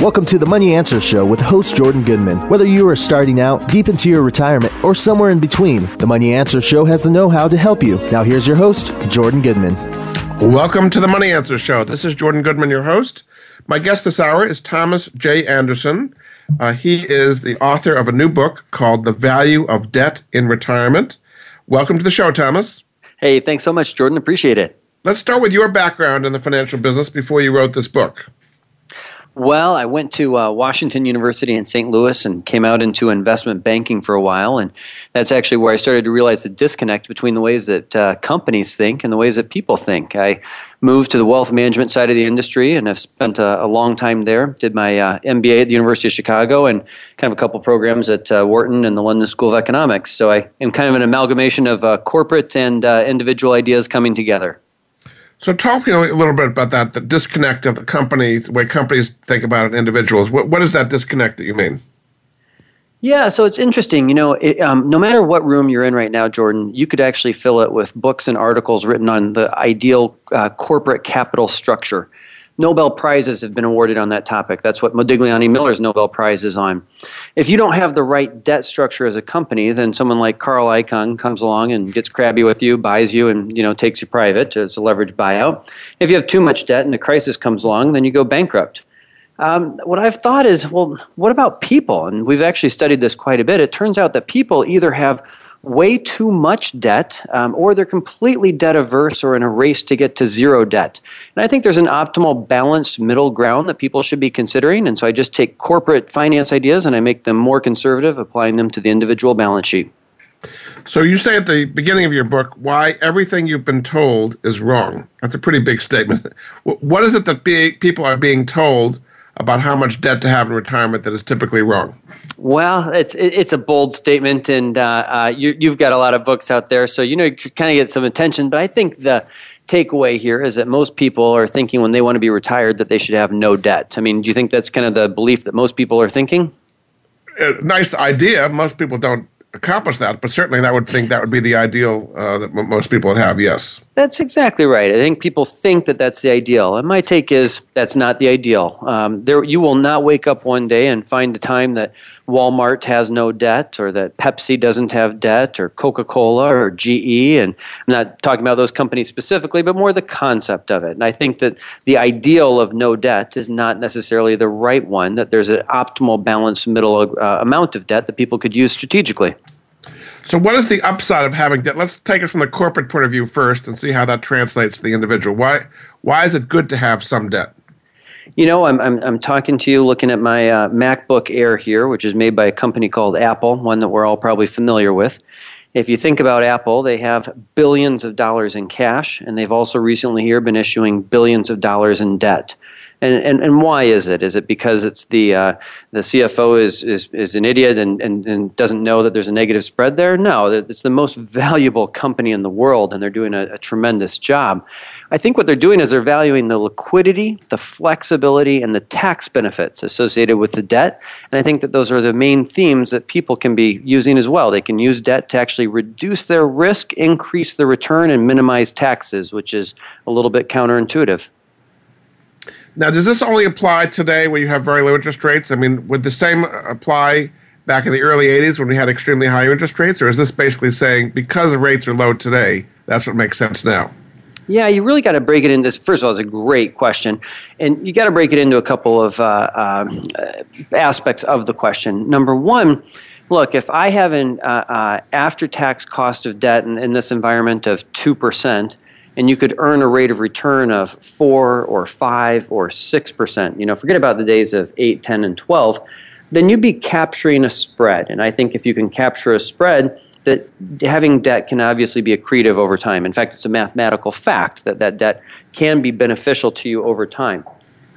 Welcome to the Money Answer Show with host Jordan Goodman. Whether you are starting out, deep into your retirement, or somewhere in between, the Money Answer Show has the know how to help you. Now, here's your host, Jordan Goodman. Welcome to the Money Answer Show. This is Jordan Goodman, your host. My guest this hour is Thomas J. Anderson. Uh, he is the author of a new book called The Value of Debt in Retirement. Welcome to the show, Thomas. Hey, thanks so much, Jordan. Appreciate it. Let's start with your background in the financial business before you wrote this book. Well, I went to uh, Washington University in St. Louis and came out into investment banking for a while. And that's actually where I started to realize the disconnect between the ways that uh, companies think and the ways that people think. I moved to the wealth management side of the industry and I've spent a, a long time there. Did my uh, MBA at the University of Chicago and kind of a couple programs at uh, Wharton and the London School of Economics. So I am kind of an amalgamation of uh, corporate and uh, individual ideas coming together. So, talk me a little bit about that the disconnect of the companies, the way companies think about it, individuals. What, what is that disconnect that you mean? Yeah, so it's interesting. You know, it, um, no matter what room you're in right now, Jordan, you could actually fill it with books and articles written on the ideal uh, corporate capital structure. Nobel Prizes have been awarded on that topic. That's what Modigliani Miller's Nobel Prize is on. If you don't have the right debt structure as a company, then someone like Carl Icahn comes along and gets crabby with you, buys you, and you know takes you private as a leverage buyout. If you have too much debt and a crisis comes along, then you go bankrupt. Um, what I've thought is, well, what about people? And we've actually studied this quite a bit. It turns out that people either have way too much debt, um, or they're completely debt averse or in a race to get to zero debt. And I think there's an optimal balanced middle ground that people should be considering. And so I just take corporate finance ideas and I make them more conservative, applying them to the individual balance sheet. So you say at the beginning of your book why everything you've been told is wrong. That's a pretty big statement. What is it that people are being told about how much debt to have in retirement that is typically wrong? Well, it's it's a bold statement, and uh, uh, you, have got a lot of books out there, so you know you kind of get some attention. But I think the takeaway here is that most people are thinking when they want to be retired that they should have no debt. I mean, do you think that's kind of the belief that most people are thinking? Uh, nice idea. Most people don't accomplish that, but certainly that would think that would be the ideal uh, that most people would have. Yes, that's exactly right. I think people think that that's the ideal, and my take is that's not the ideal. Um, there, you will not wake up one day and find a time that Walmart has no debt, or that Pepsi doesn't have debt, or Coca Cola, or GE. And I'm not talking about those companies specifically, but more the concept of it. And I think that the ideal of no debt is not necessarily the right one. That there's an optimal balanced middle uh, amount of debt that people could use strategically. So, what is the upside of having debt? Let's take it from the corporate point of view first and see how that translates to the individual. Why, why is it good to have some debt? You know, I'm, I'm, I'm talking to you looking at my uh, MacBook Air here, which is made by a company called Apple, one that we're all probably familiar with. If you think about Apple, they have billions of dollars in cash, and they've also recently here been issuing billions of dollars in debt. And, and, and why is it? Is it because it's the, uh, the CFO is, is, is an idiot and, and, and doesn't know that there's a negative spread there? No, it's the most valuable company in the world, and they're doing a, a tremendous job. I think what they're doing is they're valuing the liquidity, the flexibility, and the tax benefits associated with the debt. And I think that those are the main themes that people can be using as well. They can use debt to actually reduce their risk, increase the return, and minimize taxes, which is a little bit counterintuitive. Now, does this only apply today where you have very low interest rates? I mean, would the same apply back in the early 80s when we had extremely high interest rates? Or is this basically saying because the rates are low today, that's what makes sense now? Yeah, you really got to break it into. First of all, it's a great question, and you got to break it into a couple of uh, uh, aspects of the question. Number one, look, if I have an uh, uh after-tax cost of debt in, in this environment of two percent, and you could earn a rate of return of four or five or six percent. You know, forget about the days of eight, ten, and twelve. Then you'd be capturing a spread, and I think if you can capture a spread, that having debt can obviously be accretive over time. In fact, it's a mathematical fact that that debt can be beneficial to you over time.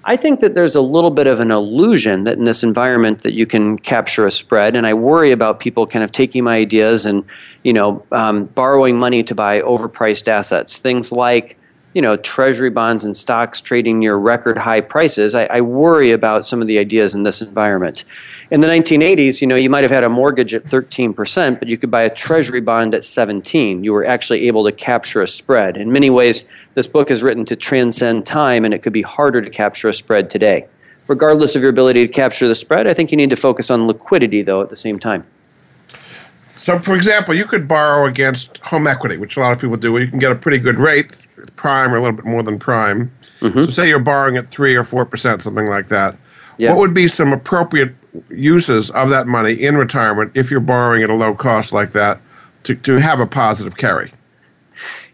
I think that there's a little bit of an illusion that in this environment that you can capture a spread, and I worry about people kind of taking my ideas and you know um, borrowing money to buy overpriced assets, things like you know treasury bonds and stocks trading near record high prices. I, I worry about some of the ideas in this environment. In the 1980s, you know, you might have had a mortgage at 13%, but you could buy a treasury bond at 17. You were actually able to capture a spread. In many ways, this book is written to transcend time, and it could be harder to capture a spread today. regardless of your ability to capture the spread, I think you need to focus on liquidity, though, at the same time. So, for example, you could borrow against home equity, which a lot of people do. You can get a pretty good rate, prime or a little bit more than prime. Mm-hmm. So, say you're borrowing at three or four percent, something like that. Yeah. What would be some appropriate uses of that money in retirement if you're borrowing at a low cost like that to, to have a positive carry?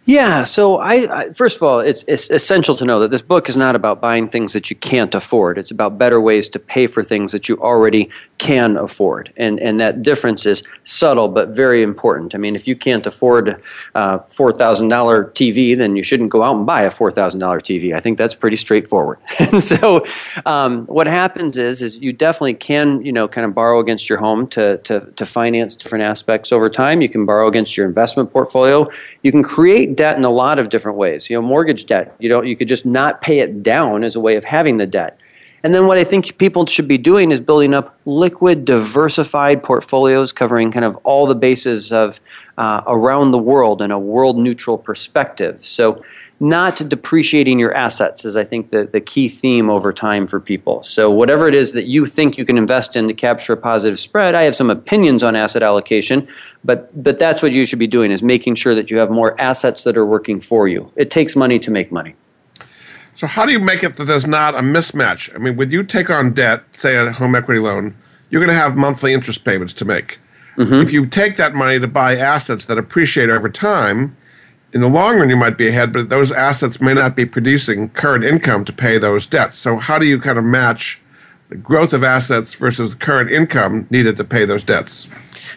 Yeah. So I, I, first of all, it's, it's essential to know that this book is not about buying things that you can't afford. It's about better ways to pay for things that you already can afford, and and that difference is subtle but very important. I mean, if you can't afford a uh, four thousand dollar TV, then you shouldn't go out and buy a four thousand dollar TV. I think that's pretty straightforward. and so, um, what happens is is you definitely can you know kind of borrow against your home to to to finance different aspects over time. You can borrow against your investment portfolio. You can create debt in a lot of different ways. You know, mortgage debt. You don't. You could just not pay it down as a way of having the debt. And then what I think people should be doing is building up liquid, diversified portfolios covering kind of all the bases of uh, around the world in a world neutral perspective. So not depreciating your assets is, I think, the, the key theme over time for people. So, whatever it is that you think you can invest in to capture a positive spread, I have some opinions on asset allocation, but, but that's what you should be doing is making sure that you have more assets that are working for you. It takes money to make money. So, how do you make it that there's not a mismatch? I mean, when you take on debt, say a home equity loan, you're going to have monthly interest payments to make. Mm-hmm. If you take that money to buy assets that appreciate over time, in the long run you might be ahead, but those assets may not be producing current income to pay those debts. So how do you kind of match the growth of assets versus current income needed to pay those debts?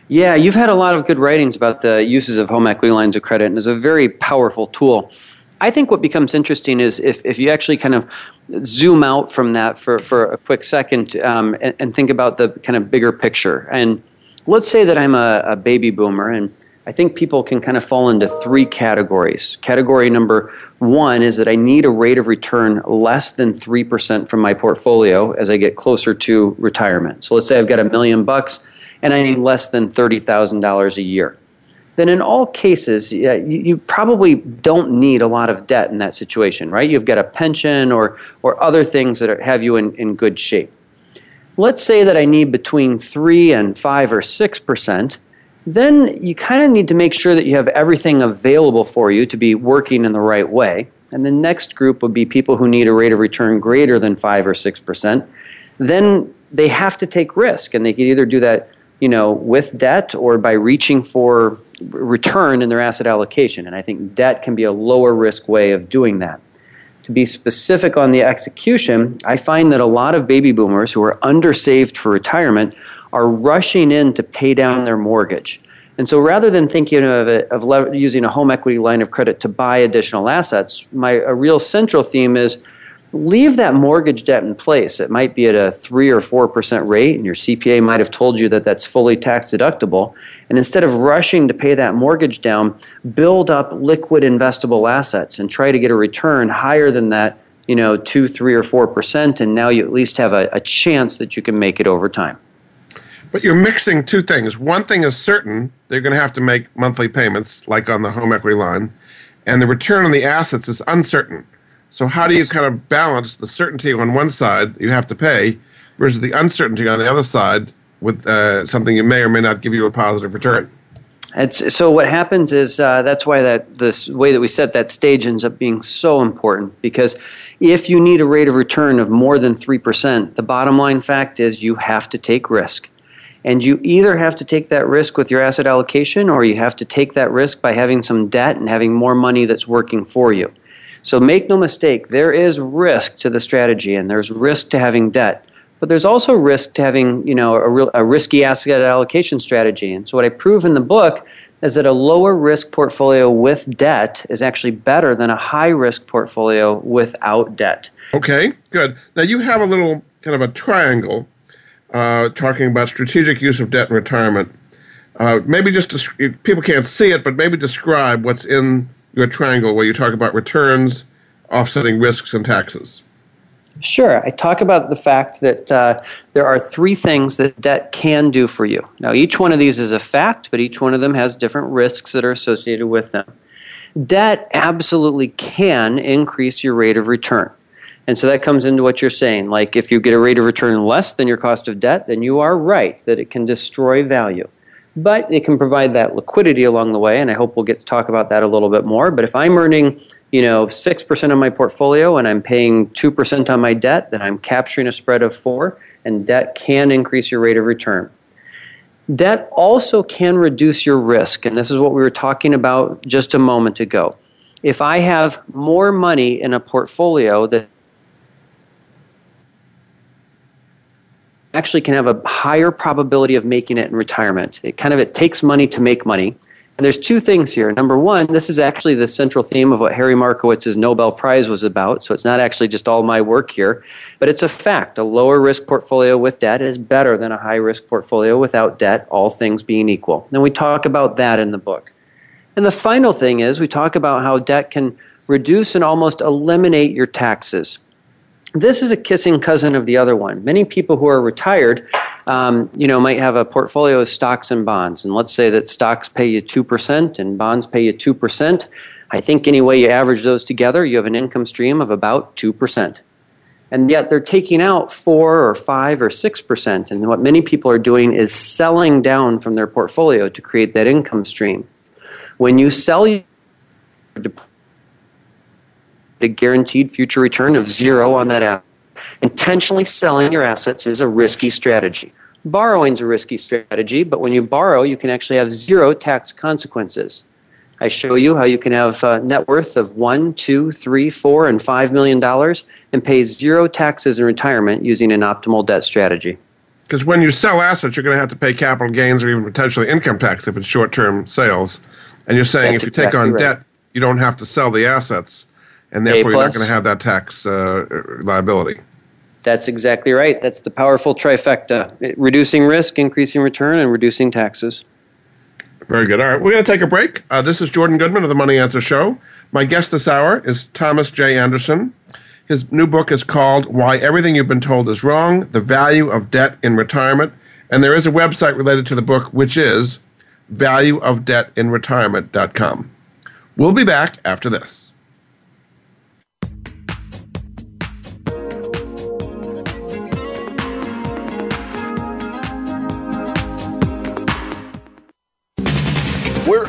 Yeah, you've had a lot of good writings about the uses of home equity lines of credit, and it's a very powerful tool. I think what becomes interesting is if, if you actually kind of zoom out from that for, for a quick second um, and, and, think about the kind of bigger picture. And let's say that I'm a, a baby boomer and I think people can kind of fall into three categories. Category number one is that I need a rate of return less than 3% from my portfolio as I get closer to retirement. So let's say I've got a million bucks and I need less than $30,000 a year. Then, in all cases, you, you probably don't need a lot of debt in that situation, right? You've got a pension or, or other things that are, have you in, in good shape. Let's say that I need between 3 and 5 or 6% then you kind of need to make sure that you have everything available for you to be working in the right way. And the next group would be people who need a rate of return greater than 5 or 6%. Then they have to take risk, and they can either do that you know, with debt or by reaching for return in their asset allocation. And I think debt can be a lower risk way of doing that. To be specific on the execution, I find that a lot of baby boomers who are undersaved for retirement are rushing in to pay down their mortgage. And so rather than thinking of, it, of le- using a home equity line of credit to buy additional assets, my a real central theme is leave that mortgage debt in place. It might be at a 3 or 4% rate, and your CPA might have told you that that's fully tax deductible. And instead of rushing to pay that mortgage down, build up liquid investable assets and try to get a return higher than that, you know, 2, 3, or 4%. And now you at least have a, a chance that you can make it over time. But you're mixing two things. One thing is certain, they're going to have to make monthly payments, like on the home equity line, and the return on the assets is uncertain. So, how do you kind of balance the certainty on one side you have to pay versus the uncertainty on the other side with uh, something you may or may not give you a positive return? It's, so what happens is uh, that's why that this way that we set that stage ends up being so important because if you need a rate of return of more than 3%, the bottom line fact is you have to take risk. And you either have to take that risk with your asset allocation or you have to take that risk by having some debt and having more money that's working for you. So make no mistake, there is risk to the strategy and there's risk to having debt. But there's also risk to having, you know, a, real, a risky asset allocation strategy. And so what I prove in the book is that a lower risk portfolio with debt is actually better than a high risk portfolio without debt. Okay, good. Now you have a little kind of a triangle uh, talking about strategic use of debt in retirement. Uh, maybe just people can't see it, but maybe describe what's in your triangle where you talk about returns, offsetting risks, and taxes. Sure. I talk about the fact that uh, there are three things that debt can do for you. Now, each one of these is a fact, but each one of them has different risks that are associated with them. Debt absolutely can increase your rate of return. And so that comes into what you're saying. Like if you get a rate of return less than your cost of debt, then you are right that it can destroy value. But it can provide that liquidity along the way, and I hope we'll get to talk about that a little bit more. But if I'm earning, you know, six percent on my portfolio and I'm paying two percent on my debt, then I'm capturing a spread of four, and debt can increase your rate of return. Debt also can reduce your risk, and this is what we were talking about just a moment ago. If I have more money in a portfolio that actually can have a higher probability of making it in retirement. It kind of it takes money to make money. And there's two things here. Number one, this is actually the central theme of what Harry Markowitz's Nobel Prize was about. So it's not actually just all my work here, but it's a fact. A lower risk portfolio with debt is better than a high risk portfolio without debt, all things being equal. And we talk about that in the book. And the final thing is we talk about how debt can reduce and almost eliminate your taxes this is a kissing cousin of the other one. Many people who are retired, um, you know, might have a portfolio of stocks and bonds, and let's say that stocks pay you two percent and bonds pay you two percent. I think any way you average those together, you have an income stream of about two percent, and yet they're taking out four or five or six percent. And what many people are doing is selling down from their portfolio to create that income stream. When you sell a guaranteed future return of zero on that asset. Intentionally selling your assets is a risky strategy. Borrowing is a risky strategy, but when you borrow, you can actually have zero tax consequences. I show you how you can have a net worth of one, two, three, four, and five million dollars and pay zero taxes in retirement using an optimal debt strategy. Because when you sell assets, you're going to have to pay capital gains or even potentially income tax if it's short-term sales. And you're saying That's if you exactly take on right. debt, you don't have to sell the assets and therefore you're not going to have that tax uh, liability. That's exactly right. That's the powerful trifecta reducing risk, increasing return, and reducing taxes. Very good. All right, we're going to take a break. Uh, this is Jordan Goodman of the Money Answer Show. My guest this hour is Thomas J. Anderson. His new book is called Why Everything You've Been Told Is Wrong The Value of Debt in Retirement. And there is a website related to the book, which is valueofdebtinretirement.com. We'll be back after this.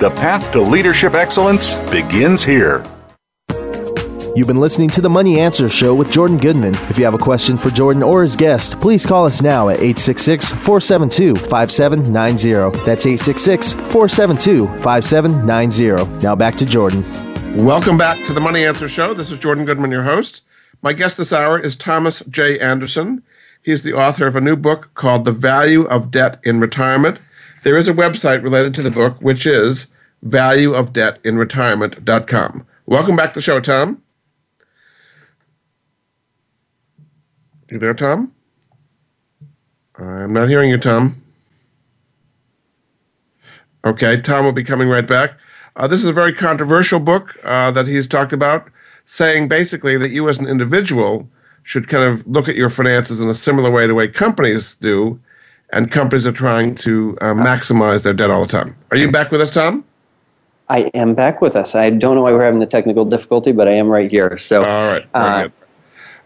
The path to leadership excellence begins here. You've been listening to the Money Answer Show with Jordan Goodman. If you have a question for Jordan or his guest, please call us now at 866 472 5790. That's 866 472 5790. Now back to Jordan. Welcome back to the Money Answer Show. This is Jordan Goodman, your host. My guest this hour is Thomas J. Anderson. He is the author of a new book called The Value of Debt in Retirement. There is a website related to the book, which is valueofdebtinretirement.com. Welcome back to the show, Tom. You there, Tom? I'm not hearing you, Tom. Okay, Tom will be coming right back. Uh, this is a very controversial book uh, that he's talked about, saying basically that you as an individual should kind of look at your finances in a similar way to the way companies do, and companies are trying to uh, maximize their debt all the time. Are you back with us, Tom? I am back with us. I don't know why we're having the technical difficulty, but I am right here. So, all right, uh.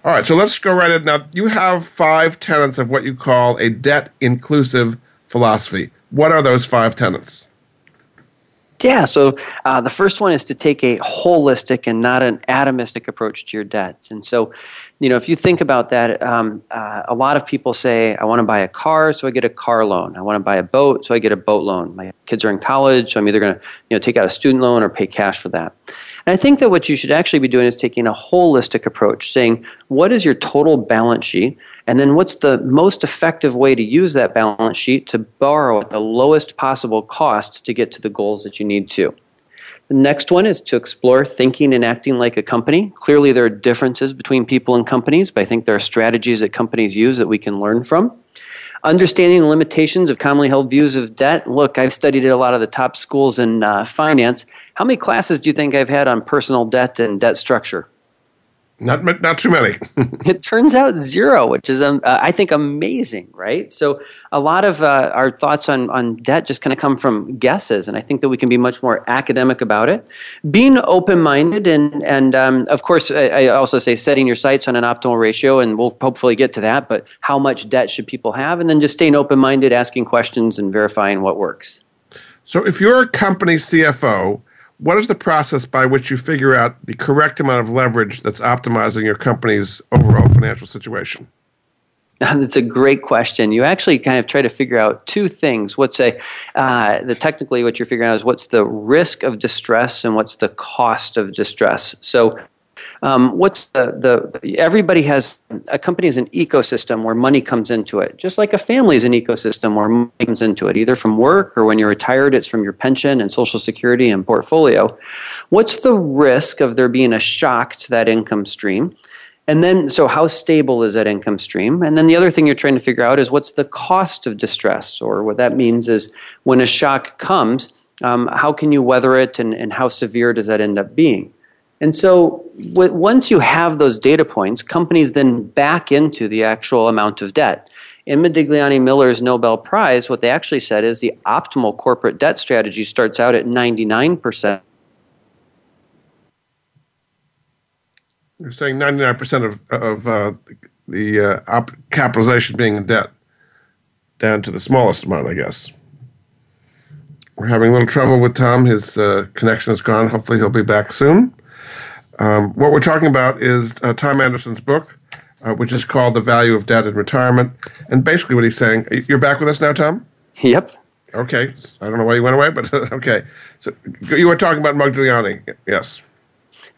All right, so let's go right in. Now, you have five tenets of what you call a debt inclusive philosophy. What are those five tenets? Yeah, so uh, the first one is to take a holistic and not an atomistic approach to your debt. And so, you know, if you think about that, um, uh, a lot of people say, I want to buy a car, so I get a car loan. I want to buy a boat, so I get a boat loan. My kids are in college, so I'm either going to, you know, take out a student loan or pay cash for that. And I think that what you should actually be doing is taking a holistic approach, saying, what is your total balance sheet? And then what's the most effective way to use that balance sheet to borrow at the lowest possible cost to get to the goals that you need to? The next one is to explore thinking and acting like a company. Clearly, there are differences between people and companies, but I think there are strategies that companies use that we can learn from. Understanding the limitations of commonly held views of debt. Look, I've studied at a lot of the top schools in uh, finance. How many classes do you think I've had on personal debt and debt structure? Not not too many. it turns out zero, which is um, uh, I think amazing, right? So a lot of uh, our thoughts on on debt just kind of come from guesses, and I think that we can be much more academic about it. Being open minded, and and um, of course, I, I, also say setting your sights on an optimal ratio, and we'll hopefully get to that. But how much debt should people have, and then just staying open minded, asking questions, and verifying what works. So if you're a company CFO what is the process by which you figure out the correct amount of leverage that's optimizing your company's overall financial situation? That's a great question. You actually kind of try to figure out two things. What's a uh, the technically what you're figuring out is what's the risk of distress and what's the cost of distress. So um, what's the, the everybody has a company is an ecosystem where money comes into it just like a family is an ecosystem where money comes into it either from work or when you're retired it's from your pension and social security and portfolio what's the risk of there being a shock to that income stream and then, so how stable is that income stream? And then the other thing you're trying to figure out is what's the cost of distress, or what that means is when a shock comes, um, how can you weather it and, and how severe does that end up being? And so once you have those data points, companies then back into the actual amount of debt. In Modigliani Miller's Nobel Prize, what they actually said is the optimal corporate debt strategy starts out at 99%. You're saying 99% of, of uh, the uh, op- capitalization being in debt, down to the smallest amount, I guess. We're having a little trouble with Tom. His uh, connection is gone. Hopefully, he'll be back soon. Um, what we're talking about is uh, Tom Anderson's book, uh, which is called The Value of Debt in Retirement. And basically, what he's saying, you're back with us now, Tom? Yep. Okay. I don't know why you went away, but okay. So you were talking about Modigliani. Yes.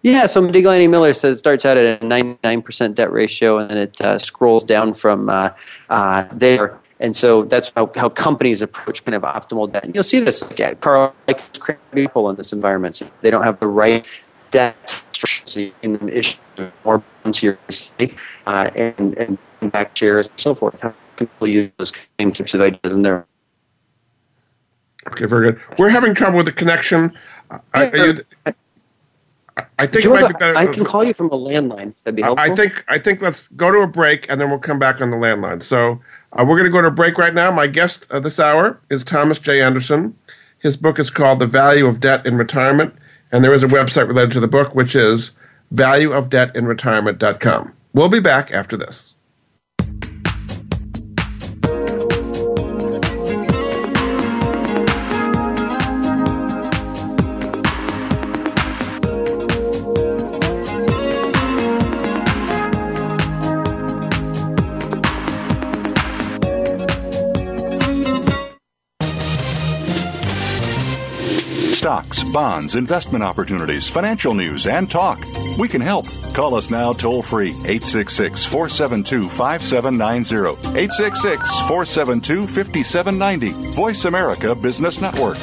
Yeah, so Modigliani Miller says starts out at a 99% debt ratio and then it uh, scrolls down from uh, uh, there. And so that's how, how companies approach kind of optimal debt. And you'll see this like, Carl like people in this environment. So they don't have the right debt in issue more seriously uh, and, and back shares and so forth. How can people use those same types of ideas in there? Okay, very good. We're having trouble with the connection. I, you, I think it might be better. I can call you from a landline. That'd be helpful. I think I think let's go to a break and then we'll come back on the landline. So uh, we're going to go to a break right now. My guest uh, this hour is Thomas J. Anderson. His book is called The Value of Debt in Retirement. And there is a website related to the book, which is valueofdebtinretirement.com. We'll be back after this. Bonds, investment opportunities, financial news, and talk. We can help. Call us now toll free 866 472 5790. 866 472 5790. Voice America Business Network.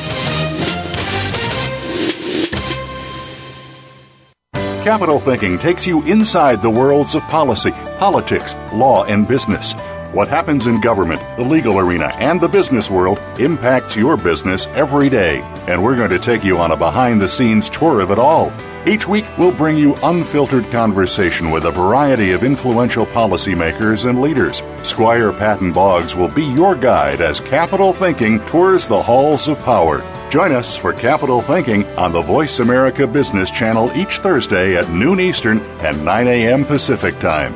Capital Thinking takes you inside the worlds of policy, politics, law, and business. What happens in government, the legal arena, and the business world impacts your business every day. And we're going to take you on a behind the scenes tour of it all. Each week, we'll bring you unfiltered conversation with a variety of influential policymakers and leaders. Squire Patton Boggs will be your guide as Capital Thinking tours the halls of power. Join us for Capital Thinking on the Voice America Business Channel each Thursday at noon Eastern and 9 a.m. Pacific Time.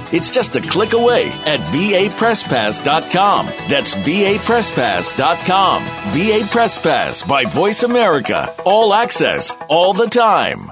It's just a click away at vapresspass.com. That's vapresspass.com. VA Press Pass by Voice America. All access, all the time.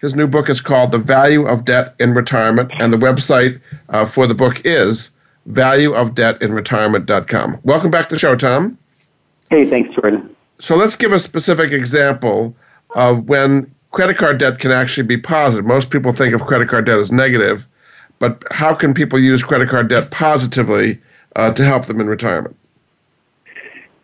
His new book is called The Value of Debt in Retirement, and the website uh, for the book is valueofdebtinretirement.com. Welcome back to the show, Tom. Hey, thanks, Jordan. So let's give a specific example of when credit card debt can actually be positive. Most people think of credit card debt as negative, but how can people use credit card debt positively uh, to help them in retirement?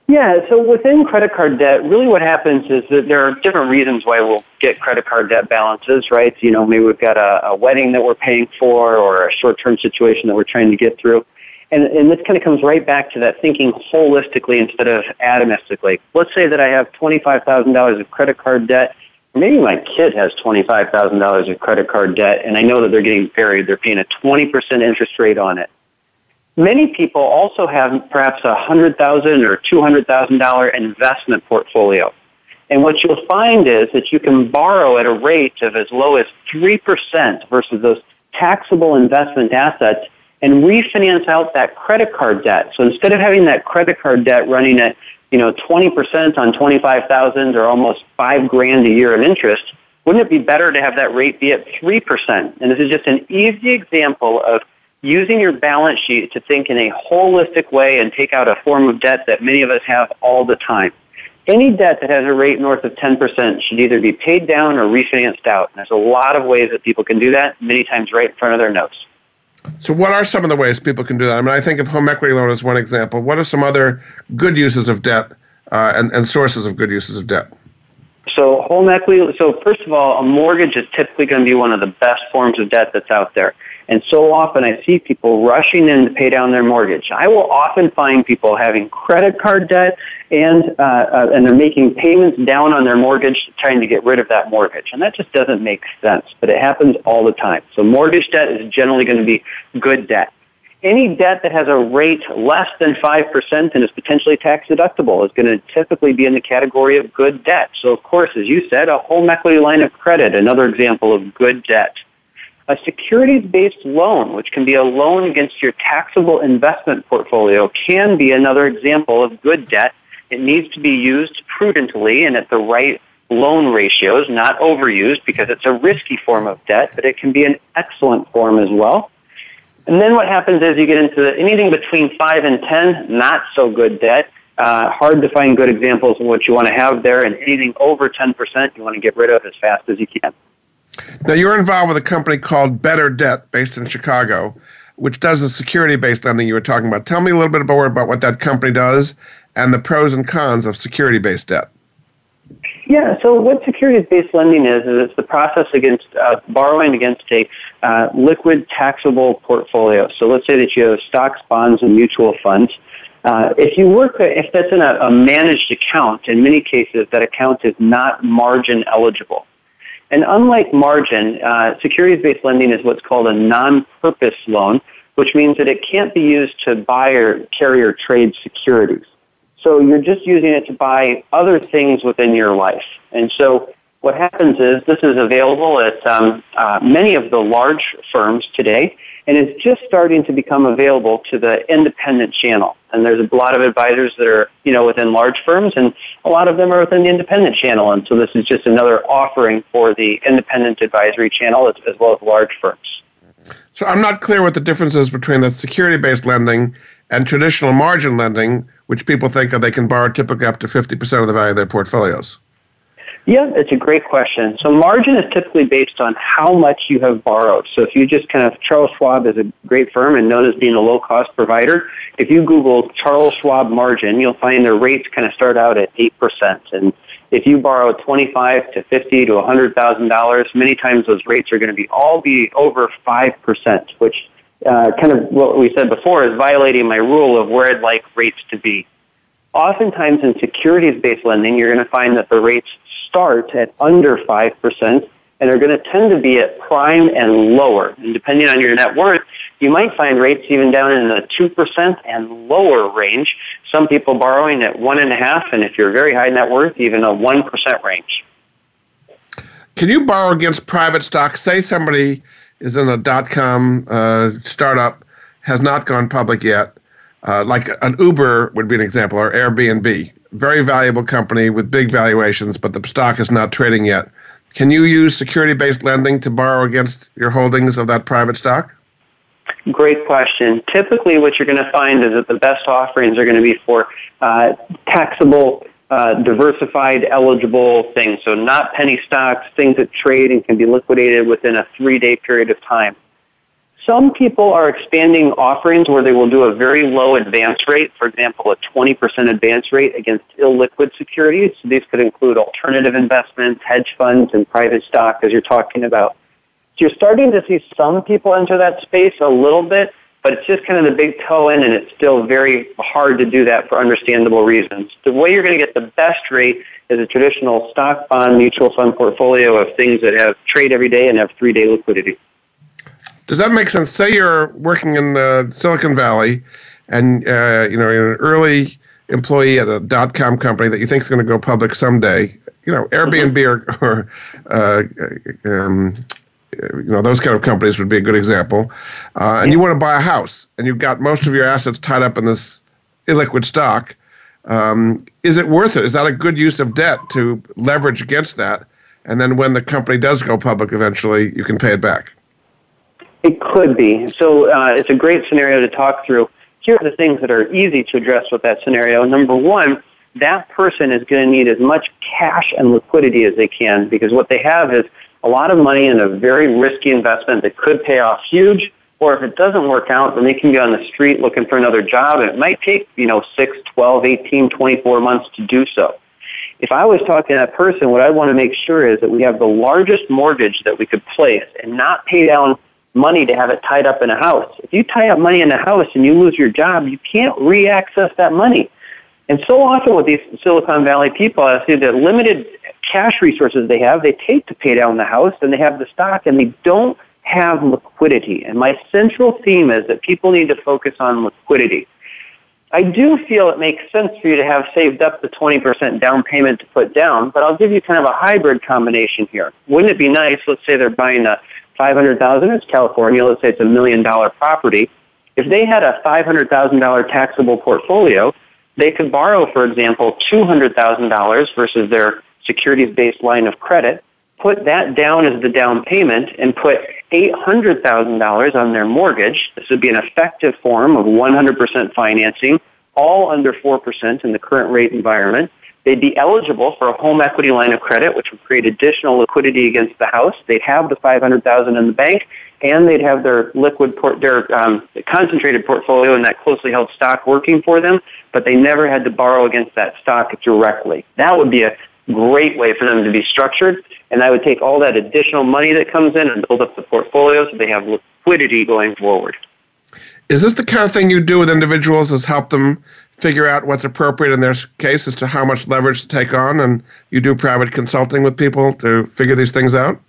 Yeah, so within credit card debt, really what happens is that there are different reasons why we'll get credit card debt balances, right? You know, maybe we've got a, a wedding that we're paying for or a short term situation that we're trying to get through. And, and this kind of comes right back to that thinking holistically instead of atomistically. Let's say that I have $25,000 of credit card debt. Maybe my kid has $25,000 of credit card debt, and I know that they're getting buried. They're paying a 20% interest rate on it. Many people also have perhaps a 100,000 or $200,000 investment portfolio. And what you'll find is that you can borrow at a rate of as low as 3% versus those taxable investment assets and refinance out that credit card debt. So instead of having that credit card debt running at, you know, 20% on 25,000 or almost 5 grand a year in interest, wouldn't it be better to have that rate be at 3%? And this is just an easy example of using your balance sheet to think in a holistic way and take out a form of debt that many of us have all the time. Any debt that has a rate north of 10% should either be paid down or refinanced out. And there's a lot of ways that people can do that, many times right in front of their nose. So, what are some of the ways people can do that? I mean, I think of home equity loan as one example. What are some other good uses of debt uh, and, and sources of good uses of debt? So, home equity. So, first of all, a mortgage is typically going to be one of the best forms of debt that's out there. And so often I see people rushing in to pay down their mortgage. I will often find people having credit card debt and uh, uh, and they're making payments down on their mortgage, trying to get rid of that mortgage, and that just doesn't make sense. But it happens all the time. So mortgage debt is generally going to be good debt. Any debt that has a rate less than 5% and is potentially tax deductible is going to typically be in the category of good debt. So, of course, as you said, a home equity line of credit, another example of good debt. A securities-based loan, which can be a loan against your taxable investment portfolio, can be another example of good debt. It needs to be used prudently and at the right loan ratios, not overused because it's a risky form of debt, but it can be an excellent form as well. And then what happens is you get into anything between 5 and 10, not so good debt. Uh, hard to find good examples of what you want to have there, and anything over 10% you want to get rid of as fast as you can. Now, you're involved with a company called Better Debt based in Chicago, which does the security based lending you were talking about. Tell me a little bit more about what that company does and the pros and cons of security based debt. Yeah, so what securities-based lending is, is it's the process against uh, borrowing against a uh, liquid taxable portfolio. So let's say that you have stocks, bonds, and mutual funds. Uh, if you work, if that's in a, a managed account, in many cases that account is not margin eligible. And unlike margin, uh, securities-based lending is what's called a non-purpose loan, which means that it can't be used to buy or carry or trade securities. So you're just using it to buy other things within your life. And so what happens is this is available at um, uh, many of the large firms today, and it's just starting to become available to the independent channel. And there's a lot of advisors that are, you know, within large firms, and a lot of them are within the independent channel. And so this is just another offering for the independent advisory channel as, as well as large firms. So I'm not clear what the difference is between the security-based lending and traditional margin lending, which people think they can borrow typically up to 50% of the value of their portfolios? Yeah, it's a great question. So margin is typically based on how much you have borrowed. So if you just kind of, Charles Schwab is a great firm and known as being a low cost provider. If you Google Charles Schwab margin, you'll find their rates kind of start out at 8%. And if you borrow 25 to 50 to $100,000, many times those rates are going to be all be over 5%, which uh, kind of what we said before is violating my rule of where I'd like rates to be. Oftentimes in securities-based lending, you're going to find that the rates start at under 5% and are going to tend to be at prime and lower. And depending on your net worth, you might find rates even down in the 2% and lower range. Some people borrowing at 1.5, and if you're very high net worth, even a 1% range. Can you borrow against private stock? Say somebody is in a dot com uh, startup, has not gone public yet. Uh, like an Uber would be an example, or Airbnb. Very valuable company with big valuations, but the stock is not trading yet. Can you use security based lending to borrow against your holdings of that private stock? Great question. Typically, what you're going to find is that the best offerings are going to be for uh, taxable uh, diversified eligible things. So not penny stocks, things that trade and can be liquidated within a three day period of time. Some people are expanding offerings where they will do a very low advance rate, for example, a 20% advance rate against illiquid securities. So these could include alternative investments, hedge funds, and private stock, as you're talking about. So you're starting to see some people enter that space a little bit, but it's just kind of the big toe in, and it's still very hard to do that for understandable reasons. The way you're going to get the best rate is a traditional stock, bond, mutual fund portfolio of things that have trade every day and have three day liquidity. Does that make sense? Say you're working in the Silicon Valley, and uh, you know you're an early employee at a dot com company that you think is going to go public someday. You know, Airbnb or, or uh, um, you know those kind of companies would be a good example uh, and yeah. you want to buy a house and you've got most of your assets tied up in this illiquid stock um, is it worth it is that a good use of debt to leverage against that and then when the company does go public eventually you can pay it back it could be. So uh, it's a great scenario to talk through. Here are the things that are easy to address with that scenario. Number one that person is going to need as much cash and liquidity as they can because what they have is a lot of money in a very risky investment that could pay off huge, or if it doesn't work out, then they can be on the street looking for another job, and it might take, you know, 6, 12, 18, 24 months to do so. If I was talking to that person, what I want to make sure is that we have the largest mortgage that we could place and not pay down money to have it tied up in a house. If you tie up money in a house and you lose your job, you can't re-access that money. And so often with these Silicon Valley people, I see the limited cash resources they have, they take to pay down the house and they have the stock and they don't have liquidity. And my central theme is that people need to focus on liquidity. I do feel it makes sense for you to have saved up the 20% down payment to put down, but I'll give you kind of a hybrid combination here. Wouldn't it be nice, let's say they're buying a 500,000, it's California, let's say it's a million dollar property. If they had a $500,000 taxable portfolio, they could borrow, for example, $200,000 versus their securities-based line of credit, put that down as the down payment, and put $800,000 on their mortgage. This would be an effective form of 100% financing, all under 4% in the current rate environment. They'd be eligible for a home equity line of credit, which would create additional liquidity against the house. They'd have the 500,000 in the bank, and they'd have their liquid, port, their um, concentrated portfolio and that closely held stock working for them. But they never had to borrow against that stock directly. That would be a great way for them to be structured. And I would take all that additional money that comes in and build up the portfolio so they have liquidity going forward. Is this the kind of thing you do with individuals? Is help them figure out what's appropriate in their case as to how much leverage to take on, and you do private consulting with people to figure these things out?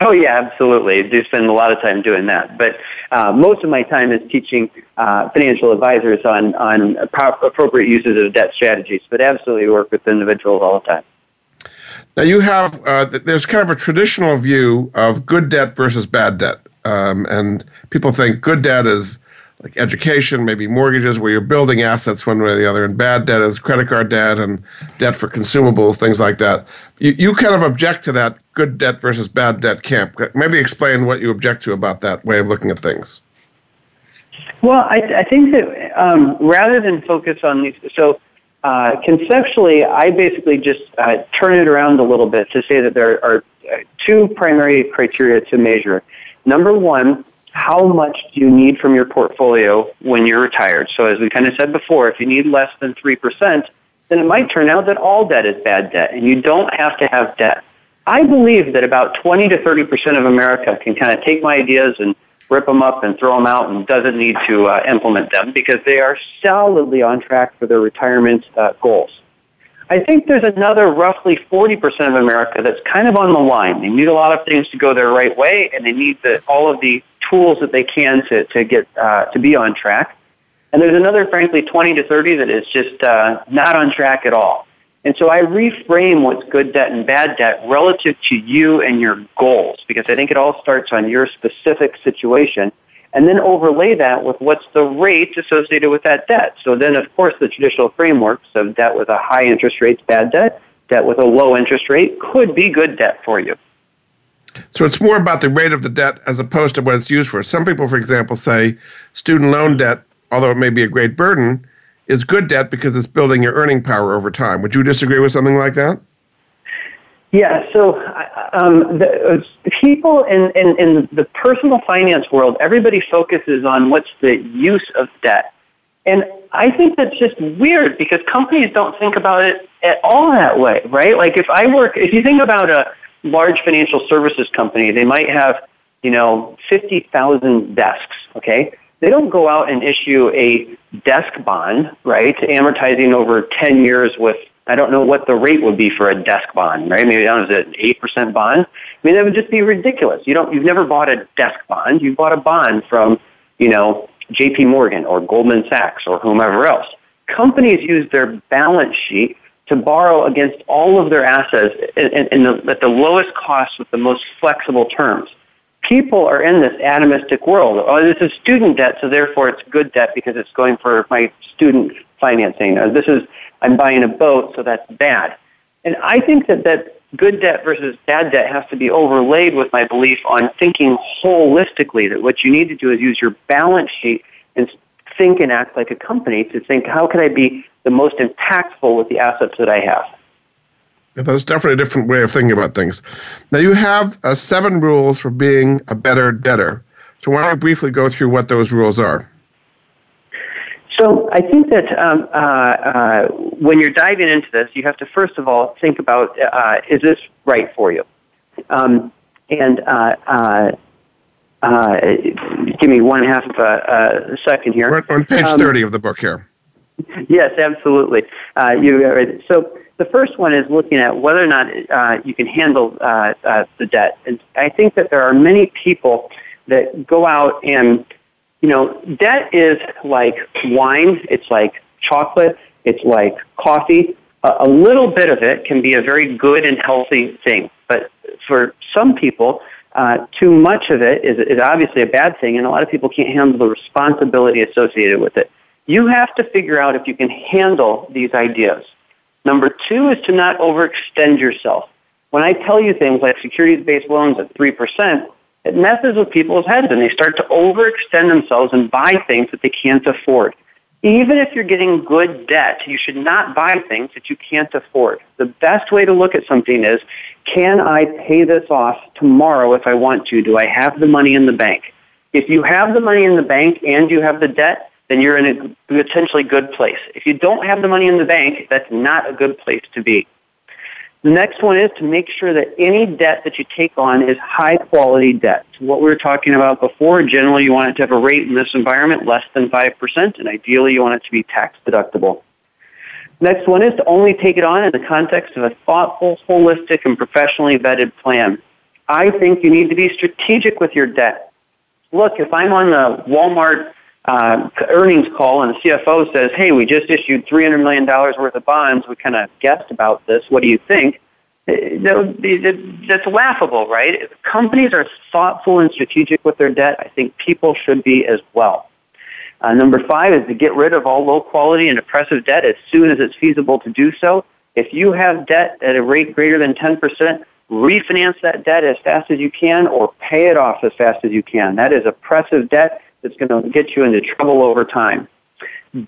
Oh yeah, absolutely. I do spend a lot of time doing that, but uh, most of my time is teaching uh, financial advisors on on appropriate uses of debt strategies. But absolutely work with individuals all the time. Now you have uh, there's kind of a traditional view of good debt versus bad debt, um, and people think good debt is like education, maybe mortgages, where you're building assets one way or the other, and bad debt is credit card debt and debt for consumables, things like that. You, you kind of object to that good debt versus bad debt camp. Maybe explain what you object to about that way of looking at things. Well, I, I think that um, rather than focus on these, so uh, conceptually, I basically just uh, turn it around a little bit to say that there are uh, two primary criteria to measure. Number one, how much do you need from your portfolio when you're retired? So as we kind of said before, if you need less than 3%, then it might turn out that all debt is bad debt and you don't have to have debt. I believe that about 20 to 30% of America can kind of take my ideas and rip them up and throw them out and doesn't need to uh, implement them because they are solidly on track for their retirement uh, goals. I think there's another roughly 40% of America that's kind of on the line. They need a lot of things to go their right way, and they need the, all of the tools that they can to, to get uh, to be on track. And there's another, frankly, 20 to 30 that is just uh, not on track at all. And so I reframe what's good debt and bad debt relative to you and your goals because I think it all starts on your specific situation and then overlay that with what's the rate associated with that debt. So then, of course, the traditional frameworks of debt with a high interest rate is bad debt, debt with a low interest rate could be good debt for you. So it's more about the rate of the debt as opposed to what it's used for. Some people, for example, say student loan debt, although it may be a great burden, is good debt because it's building your earning power over time. Would you disagree with something like that? Yeah, so um, the, uh, people in, in, in the personal finance world, everybody focuses on what's the use of debt. And I think that's just weird because companies don't think about it at all that way, right? Like if I work, if you think about a large financial services company, they might have, you know, 50,000 desks, okay? They don't go out and issue a desk bond, right, amortizing over 10 years with I don't know what the rate would be for a desk bond, right? Maybe I don't is it an eight percent bond? I mean, that would just be ridiculous. You don't, you've never bought a desk bond. You've bought a bond from, you know, J.P. Morgan or Goldman Sachs or whomever else. Companies use their balance sheet to borrow against all of their assets in, in the, at the lowest cost with the most flexible terms. People are in this atomistic world. Oh, this is student debt, so therefore it's good debt because it's going for my student financing. Or this is I'm buying a boat, so that's bad. And I think that that good debt versus bad debt has to be overlaid with my belief on thinking holistically that what you need to do is use your balance sheet and think and act like a company to think how can I be the most impactful with the assets that I have. Yeah, that's definitely a different way of thinking about things. Now you have uh, seven rules for being a better debtor. So why don't we briefly go through what those rules are? So I think that um, uh, uh, when you're diving into this, you have to first of all think about uh, is this right for you? Um, and uh, uh, uh, give me one half of a, a second here. We're on page um, 30 of the book here. Yes, absolutely. you, so the first one is looking at whether or not you can handle the debt. And I think that there are many people that go out and you know, debt is like wine, it's like chocolate, it's like coffee. a little bit of it can be a very good and healthy thing, but for some people, uh, too much of it is, is obviously a bad thing, and a lot of people can't handle the responsibility associated with it. You have to figure out if you can handle these ideas. Number two is to not overextend yourself. When I tell you things like securities-based loans at 3%, it messes with people's heads and they start to overextend themselves and buy things that they can't afford. Even if you're getting good debt, you should not buy things that you can't afford. The best way to look at something is, can I pay this off tomorrow if I want to? Do I have the money in the bank? If you have the money in the bank and you have the debt, then you're in a potentially good place. If you don't have the money in the bank, that's not a good place to be. The next one is to make sure that any debt that you take on is high quality debt. What we were talking about before, generally you want it to have a rate in this environment less than 5%, and ideally you want it to be tax deductible. Next one is to only take it on in the context of a thoughtful, holistic, and professionally vetted plan. I think you need to be strategic with your debt. Look, if I'm on the Walmart uh, earnings call and the CFO says, hey, we just issued $300 million worth of bonds, we kind of guessed about this, what do you think? Eh, that's laughable, right? Companies are thoughtful and strategic with their debt, I think people should be as well. Uh, number five is to get rid of all low quality and oppressive debt as soon as it's feasible to do so. If you have debt at a rate greater than 10%, refinance that debt as fast as you can or pay it off as fast as you can. That is oppressive debt that's going to get you into trouble over time.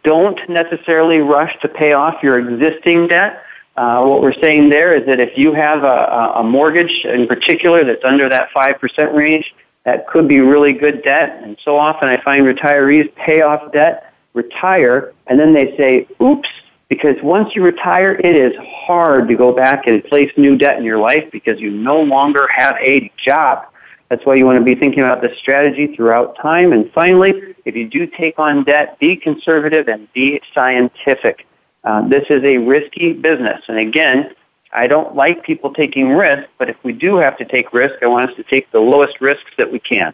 Don't necessarily rush to pay off your existing debt. Uh, what we're saying there is that if you have a, a mortgage in particular that's under that 5% range, that could be really good debt. And so often I find retirees pay off debt, retire, and then they say, oops, because once you retire, it is hard to go back and place new debt in your life because you no longer have a job. That's why you want to be thinking about this strategy throughout time. And finally, if you do take on debt, be conservative and be scientific. Uh, this is a risky business. And again, I don't like people taking risks, but if we do have to take risk, I want us to take the lowest risks that we can.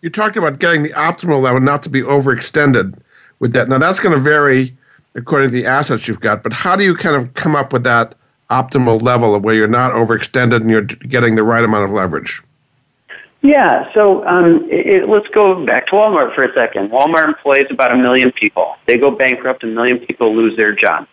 You talked about getting the optimal level not to be overextended with that. Now, that's going to vary according to the assets you've got, but how do you kind of come up with that optimal level of where you're not overextended and you're getting the right amount of leverage? Yeah, so um, it, let's go back to Walmart for a second. Walmart employs about a million people. They go bankrupt, a million people lose their job.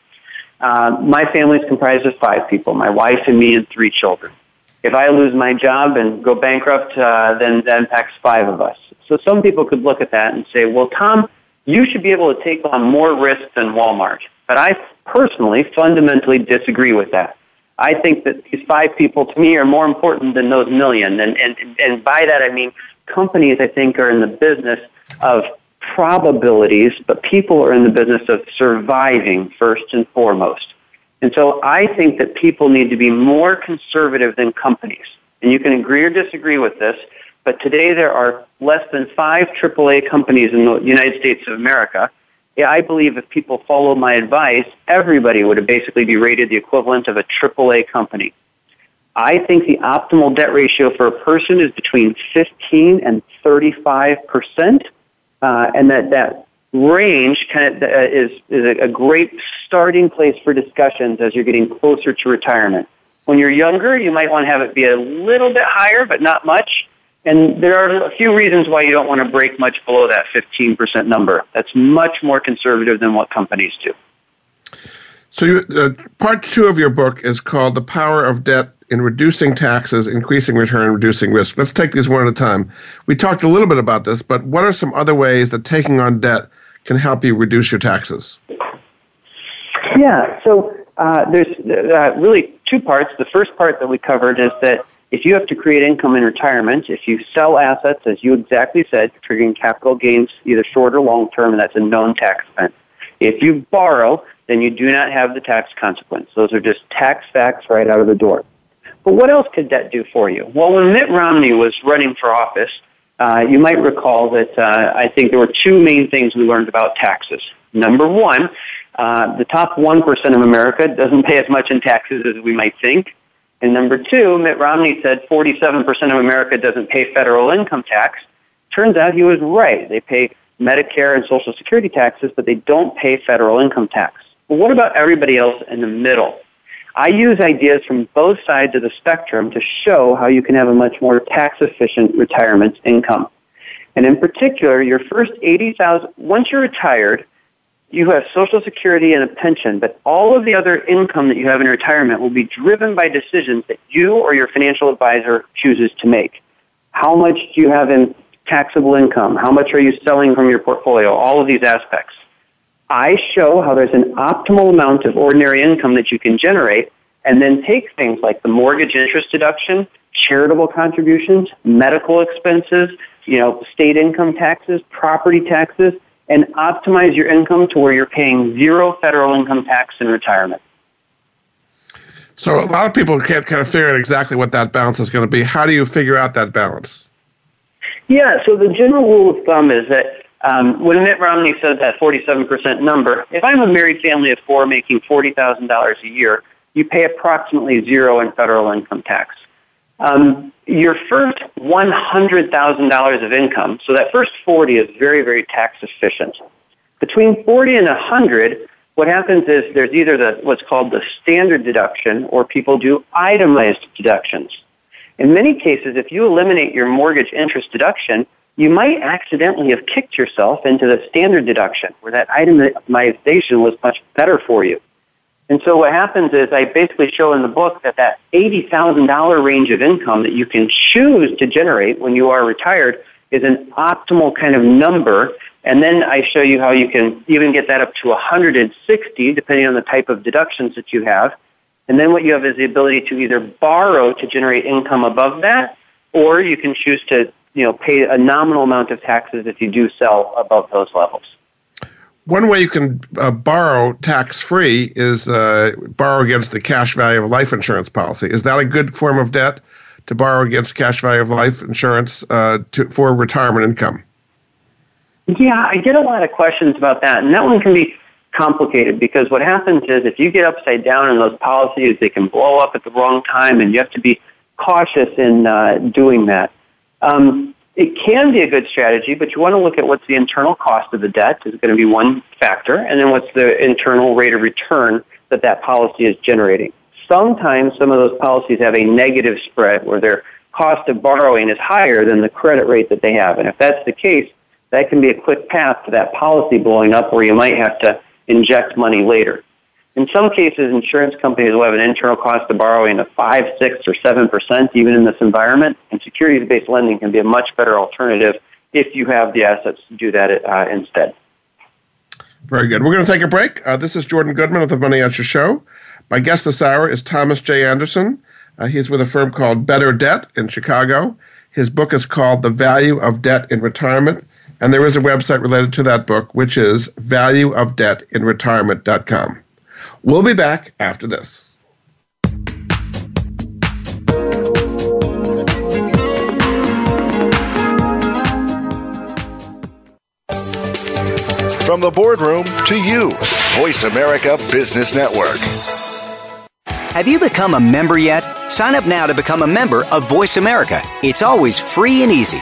Uh, my family is comprised of five people my wife and me and three children. If I lose my job and go bankrupt, uh, then that impacts five of us. So some people could look at that and say, well, Tom, you should be able to take on more risk than Walmart. But I personally fundamentally disagree with that. I think that these five people to me are more important than those million. And, and, and by that I mean companies I think are in the business of probabilities, but people are in the business of surviving first and foremost. And so I think that people need to be more conservative than companies. And you can agree or disagree with this, but today there are less than five AAA companies in the United States of America yeah, I believe if people follow my advice, everybody would basically be rated the equivalent of a AAA company. I think the optimal debt ratio for a person is between 15 and 35 percent, uh, and that that range kind of uh, is is a great starting place for discussions as you're getting closer to retirement. When you're younger, you might want to have it be a little bit higher, but not much. And there are a few reasons why you don't want to break much below that 15% number. That's much more conservative than what companies do. So, you, uh, part two of your book is called The Power of Debt in Reducing Taxes, Increasing Return, Reducing Risk. Let's take these one at a time. We talked a little bit about this, but what are some other ways that taking on debt can help you reduce your taxes? Yeah, so uh, there's uh, really two parts. The first part that we covered is that if you have to create income in retirement, if you sell assets, as you exactly said, triggering capital gains either short or long term, and that's a known tax event. If you borrow, then you do not have the tax consequence. Those are just tax facts right out of the door. But what else could debt do for you? Well, when Mitt Romney was running for office, uh, you might recall that uh, I think there were two main things we learned about taxes. Number one, uh, the top 1% of America doesn't pay as much in taxes as we might think. And number two, Mitt Romney said 47% of America doesn't pay federal income tax. Turns out he was right. They pay Medicare and Social Security taxes, but they don't pay federal income tax. But what about everybody else in the middle? I use ideas from both sides of the spectrum to show how you can have a much more tax efficient retirement income. And in particular, your first 80,000, once you're retired, you have Social Security and a pension, but all of the other income that you have in retirement will be driven by decisions that you or your financial advisor chooses to make. How much do you have in taxable income? How much are you selling from your portfolio? All of these aspects. I show how there's an optimal amount of ordinary income that you can generate and then take things like the mortgage interest deduction, charitable contributions, medical expenses, you know, state income taxes, property taxes, and optimize your income to where you're paying zero federal income tax in retirement. So a lot of people can't kind of figure out exactly what that balance is going to be. How do you figure out that balance? Yeah, so the general rule of thumb is that um, when Mitt Romney said that 47% number, if I'm a married family of four making $40,000 a year, you pay approximately zero in federal income tax. Um, your first $100,000 of income, so that first 40 is very, very tax efficient. Between 40 and 100, what happens is there's either the, what's called the standard deduction or people do itemized deductions. In many cases, if you eliminate your mortgage interest deduction, you might accidentally have kicked yourself into the standard deduction where that itemization was much better for you. And so what happens is I basically show in the book that that $80,000 range of income that you can choose to generate when you are retired is an optimal kind of number. And then I show you how you can even get that up to 160 depending on the type of deductions that you have. And then what you have is the ability to either borrow to generate income above that, or you can choose to, you know, pay a nominal amount of taxes if you do sell above those levels. One way you can uh, borrow tax free is uh, borrow against the cash value of a life insurance policy. Is that a good form of debt to borrow against cash value of life insurance uh, to, for retirement income? Yeah, I get a lot of questions about that, and that one can be complicated because what happens is if you get upside down in those policies, they can blow up at the wrong time, and you have to be cautious in uh, doing that. Um, it can be a good strategy, but you want to look at what's the internal cost of the debt is going to be one factor, and then what's the internal rate of return that that policy is generating. Sometimes some of those policies have a negative spread where their cost of borrowing is higher than the credit rate that they have. And if that's the case, that can be a quick path to that policy blowing up where you might have to inject money later. In some cases, insurance companies will have an internal cost of borrowing of 5, 6, or 7% even in this environment, and securities-based lending can be a much better alternative if you have the assets to do that uh, instead. Very good. We're going to take a break. Uh, this is Jordan Goodman of the Money Answer Show. My guest this hour is Thomas J. Anderson. Uh, he's with a firm called Better Debt in Chicago. His book is called The Value of Debt in Retirement, and there is a website related to that book, which is valueofdebtinretirement.com. We'll be back after this. From the boardroom to you, Voice America Business Network. Have you become a member yet? Sign up now to become a member of Voice America. It's always free and easy.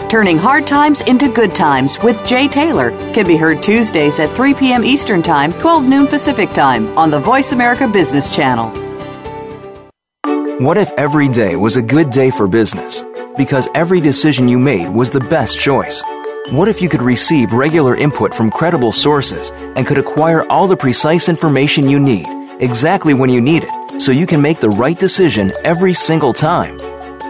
Turning Hard Times into Good Times with Jay Taylor can be heard Tuesdays at 3 p.m. Eastern Time, 12 noon Pacific Time on the Voice America Business Channel. What if every day was a good day for business? Because every decision you made was the best choice. What if you could receive regular input from credible sources and could acquire all the precise information you need exactly when you need it so you can make the right decision every single time?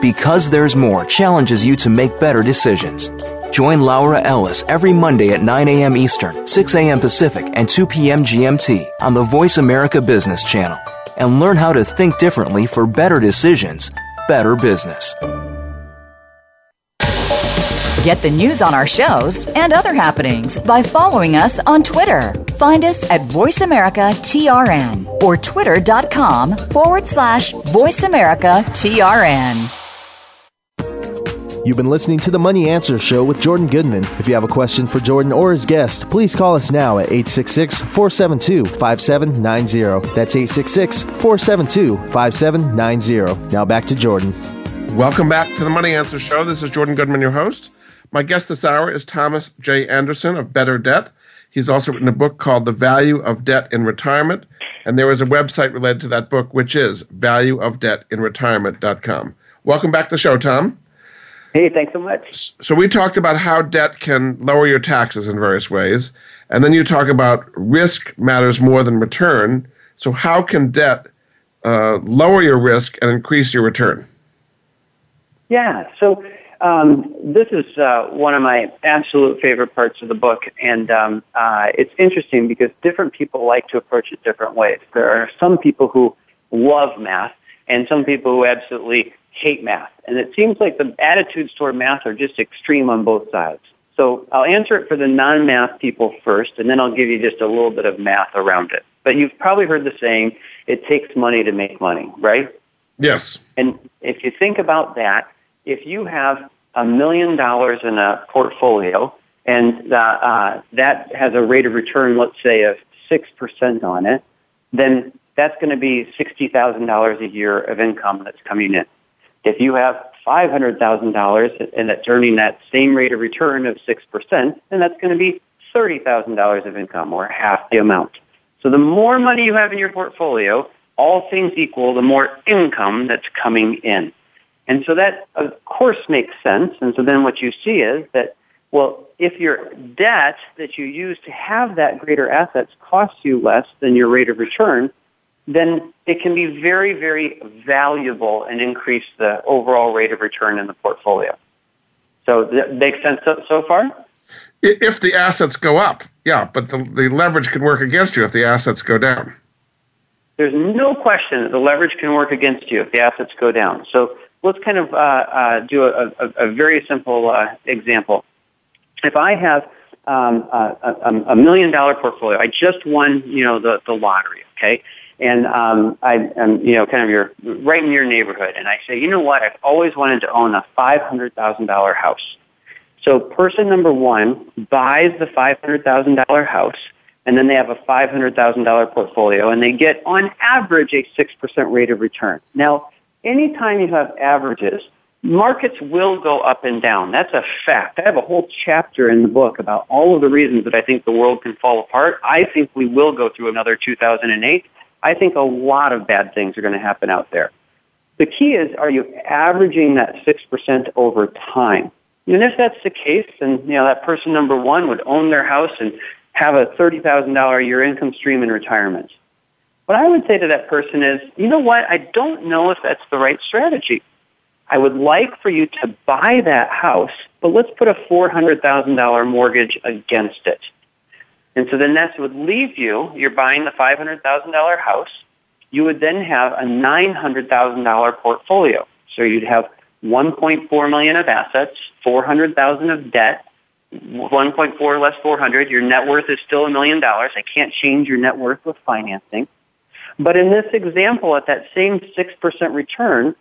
Because There's More challenges you to make better decisions. Join Laura Ellis every Monday at 9 a.m. Eastern, 6 a.m. Pacific, and 2 p.m. GMT on the Voice America Business Channel and learn how to think differently for better decisions, better business. Get the news on our shows and other happenings by following us on Twitter. Find us at VoiceAmericaTRN or twitter.com forward slash VoiceAmericaTRN. You've been listening to the Money Answer Show with Jordan Goodman. If you have a question for Jordan or his guest, please call us now at 866 472 5790. That's 866 472 5790. Now back to Jordan. Welcome back to the Money Answer Show. This is Jordan Goodman, your host. My guest this hour is Thomas J. Anderson of Better Debt. He's also written a book called The Value of Debt in Retirement. And there is a website related to that book, which is valueofdebtinretirement.com. Welcome back to the show, Tom. Hey, thanks so much. So we talked about how debt can lower your taxes in various ways, and then you talk about risk matters more than return. So how can debt uh, lower your risk and increase your return? Yeah. So um, this is uh, one of my absolute favorite parts of the book, and um, uh, it's interesting because different people like to approach it different ways. There are some people who love math, and some people who absolutely hate math. And it seems like the attitudes toward math are just extreme on both sides. So I'll answer it for the non-math people first, and then I'll give you just a little bit of math around it. But you've probably heard the saying, it takes money to make money, right? Yes. And if you think about that, if you have a million dollars in a portfolio and uh, uh, that has a rate of return, let's say, of 6% on it, then that's going to be $60,000 a year of income that's coming in. If you have $500,000 and it's earning that same rate of return of 6%, then that's going to be $30,000 of income or half the amount. So the more money you have in your portfolio, all things equal, the more income that's coming in. And so that, of course, makes sense. And so then what you see is that, well, if your debt that you use to have that greater assets costs you less than your rate of return, then it can be very, very valuable and increase the overall rate of return in the portfolio. So that makes sense so, so far? If the assets go up, yeah, but the, the leverage can work against you if the assets go down. There's no question that the leverage can work against you if the assets go down. So let's kind of uh, uh, do a, a, a, very simple uh, example. If I have um, a, a, million dollar portfolio, I just won, you know, the, the lottery, okay? And um, I am, you know, kind of your right in your neighborhood, and I say, you know what, I've always wanted to own a five hundred thousand dollar house. So person number one buys the five hundred thousand dollar house, and then they have a five hundred thousand dollar portfolio, and they get on average a six percent rate of return. Now, anytime you have averages, markets will go up and down. That's a fact. I have a whole chapter in the book about all of the reasons that I think the world can fall apart. I think we will go through another 2008. I think a lot of bad things are going to happen out there. The key is, are you averaging that 6% over time? And if that's the case, then, you know, that person number one would own their house and have a $30,000 a year income stream in retirement. What I would say to that person is, you know what, I don't know if that's the right strategy. I would like for you to buy that house, but let's put a $400,000 mortgage against it. And so then that would leave you, you're buying the $500,000 house. You would then have a $900,000 portfolio. So you'd have 1.4 million of assets, 400,000 of debt, 1.4 less 400. Your net worth is still a million dollars. I can't change your net worth with financing. But in this example, at that same 6% return,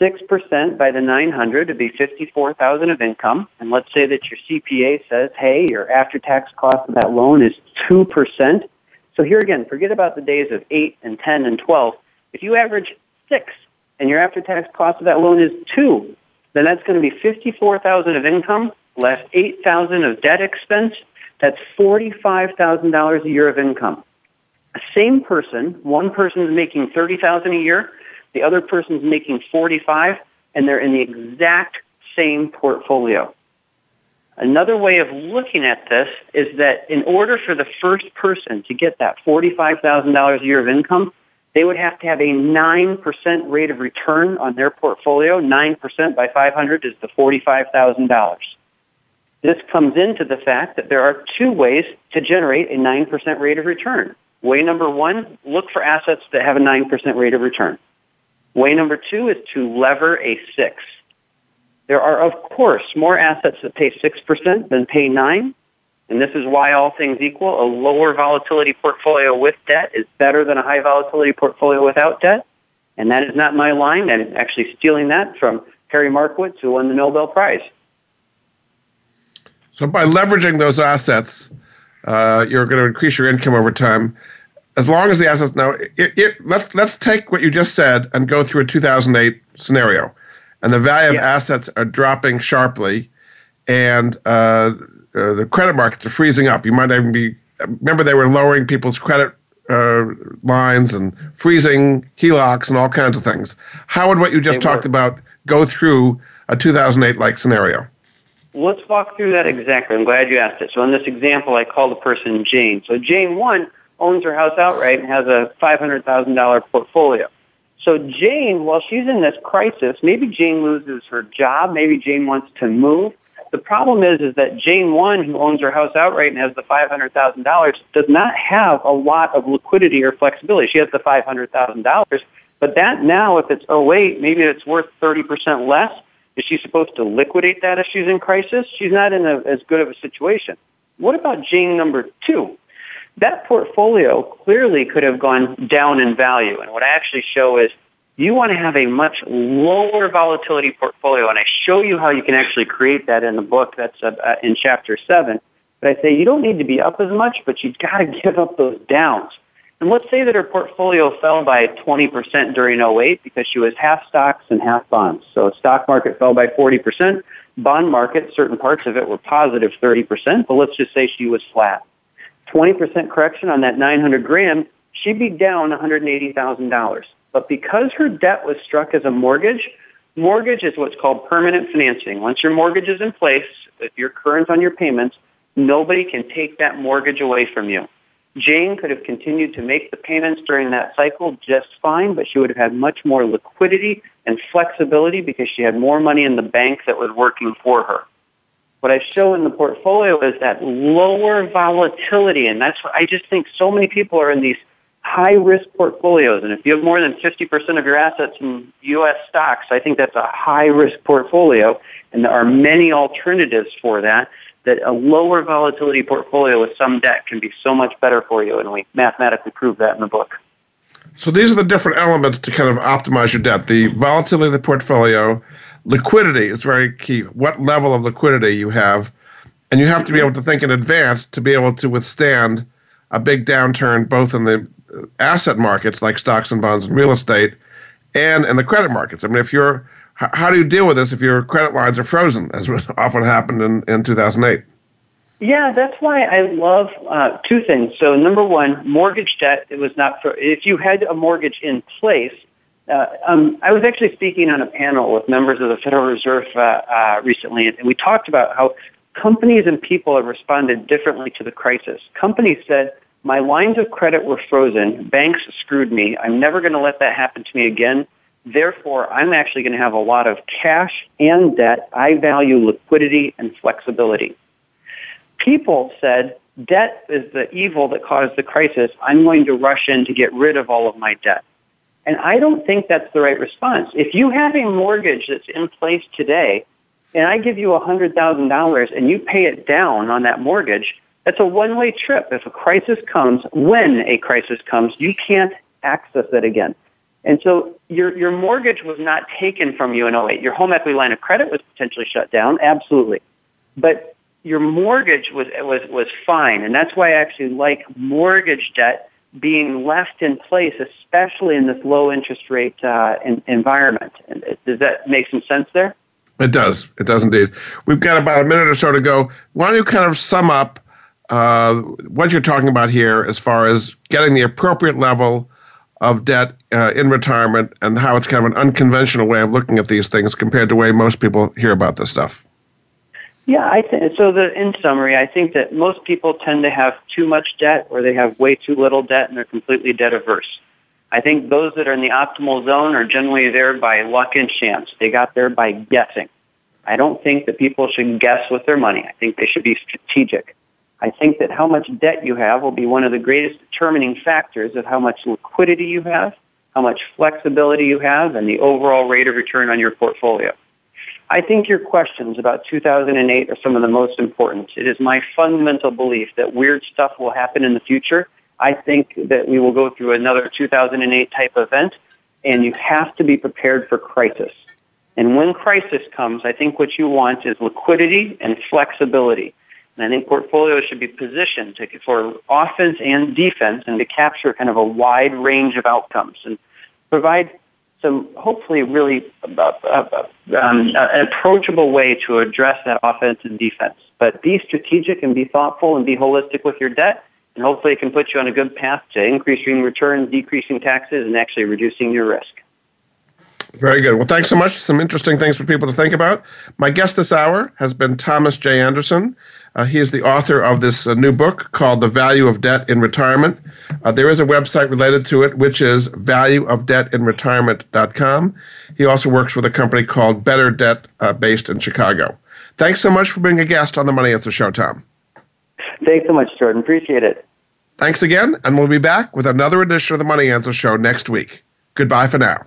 6% by the 900 would be 54,000 of income. And let's say that your CPA says, hey, your after-tax cost of that loan is 2%. So here again, forget about the days of 8 and 10 and 12. If you average 6 and your after-tax cost of that loan is 2, then that's going to be 54,000 of income less 8,000 of debt expense. That's $45,000 a year of income. A same person, one person is making 30,000 a year, the other person's making 45 and they're in the exact same portfolio. Another way of looking at this is that in order for the first person to get that $45,000 a year of income, they would have to have a 9% rate of return on their portfolio. 9% by 500 is the $45,000. This comes into the fact that there are two ways to generate a 9% rate of return. Way number one, look for assets that have a 9% rate of return. Way number two is to lever a six. There are, of course, more assets that pay 6% than pay 9 and this is why all things equal, a lower volatility portfolio with debt is better than a high volatility portfolio without debt. And that is not my line. I'm actually stealing that from Harry Markowitz, who won the Nobel Prize. So by leveraging those assets, uh, you're going to increase your income over time as long as the assets now it, it, let's let's take what you just said and go through a 2008 scenario and the value of yeah. assets are dropping sharply and uh, uh, the credit markets are freezing up you might even be remember they were lowering people's credit uh, lines and freezing HELOCs and all kinds of things. How would what you just They talked were. about go through a 2008 like scenario? Let's walk through that exactly. I'm glad you asked it. So in this example, I call the person Jane. So Jane one owns her house outright and has a $500,000 portfolio. So Jane, while she's in this crisis, maybe Jane loses her job, maybe Jane wants to move. The problem is, is that Jane one, who owns her house outright and has the five hundred thousand dollars, does not have a lot of liquidity or flexibility. She has the five hundred thousand dollars, but that now, if it's oh wait, maybe it's worth thirty percent less. Is she supposed to liquidate that if she's in crisis? She's not in a, as good of a situation. What about Jane number two? That portfolio clearly could have gone down in value. And what I actually show is you want to have a much lower volatility portfolio. And I show you how you can actually create that in the book. That's uh, uh, in chapter seven. But I say you don't need to be up as much, but you've got to give up those downs. And let's say that her portfolio fell by 20% during 08 because she was half stocks and half bonds. So stock market fell by 40%. Bond market, certain parts of it were positive 30%, but let's just say she was flat. 20% correction on that 900 grand, she'd be down $180,000. But because her debt was struck as a mortgage, mortgage is what's called permanent financing. Once your mortgage is in place, if you're current on your payments, nobody can take that mortgage away from you. Jane could have continued to make the payments during that cycle just fine, but she would have had much more liquidity and flexibility because she had more money in the bank that was working for her. What I show in the portfolio is that lower volatility, and that's what I just think so many people are in these high risk portfolios. And if you have more than 50% of your assets in U.S. stocks, I think that's a high risk portfolio, and there are many alternatives for that that a lower volatility portfolio with some debt can be so much better for you, and we mathematically prove that in the book. So these are the different elements to kind of optimize your debt. The volatility of the portfolio, liquidity is very key. What level of liquidity you have, and you have to be able to think in advance to be able to withstand a big downturn both in the asset markets like stocks and bonds and real estate and in the credit markets. I mean, if you're how do you deal with this if your credit lines are frozen, as often happened in, in 2008? Yeah, that's why I love uh, two things. So, number one, mortgage debt. It was not for if you had a mortgage in place. Uh, um, I was actually speaking on a panel with members of the Federal Reserve uh, uh, recently, and we talked about how companies and people have responded differently to the crisis. Companies said, "My lines of credit were frozen. Banks screwed me. I'm never going to let that happen to me again." Therefore, I'm actually going to have a lot of cash and debt. I value liquidity and flexibility. People said, debt is the evil that caused the crisis. I'm going to rush in to get rid of all of my debt. And I don't think that's the right response. If you have a mortgage that's in place today, and I give you $100,000 and you pay it down on that mortgage, that's a one-way trip. If a crisis comes, when a crisis comes, you can't access it again. And so your, your mortgage was not taken from you in 08. Your home equity line of credit was potentially shut down, absolutely. But your mortgage was, was, was fine. And that's why I actually like mortgage debt being left in place, especially in this low interest rate uh, in, environment. Does that make some sense there? It does. It does indeed. We've got about a minute or so to go. Why don't you kind of sum up uh, what you're talking about here as far as getting the appropriate level of debt uh, in retirement and how it's kind of an unconventional way of looking at these things compared to the way most people hear about this stuff? Yeah, I think so. The in summary, I think that most people tend to have too much debt, or they have way too little debt, and they're completely debt averse. I think those that are in the optimal zone are generally there by luck and chance. They got there by guessing. I don't think that people should guess with their money. I think they should be strategic. I think that how much debt you have will be one of the greatest determining factors of how much liquidity you have, how much flexibility you have, and the overall rate of return on your portfolio. I think your questions about 2008 are some of the most important. It is my fundamental belief that weird stuff will happen in the future. I think that we will go through another 2008 type event, and you have to be prepared for crisis. And when crisis comes, I think what you want is liquidity and flexibility. And I think portfolios should be positioned to, for offense and defense and to capture kind of a wide range of outcomes and provide some hopefully really uh, uh, um, an approachable way to address that offense and defense. But be strategic and be thoughtful and be holistic with your debt and hopefully it can put you on a good path to increasing returns, decreasing taxes, and actually reducing your risk. Very good. Well, thanks so much. Some interesting things for people to think about. My guest this hour has been Thomas J. Anderson. Uh, he is the author of this uh, new book called The Value of Debt in Retirement. Uh, there is a website related to it, which is valueofdebtinretirement.com. He also works with a company called Better Debt uh, based in Chicago. Thanks so much for being a guest on the Money Answer Show, Tom. Thanks so much, Jordan. Appreciate it. Thanks again, and we'll be back with another edition of the Money Answer Show next week. Goodbye for now.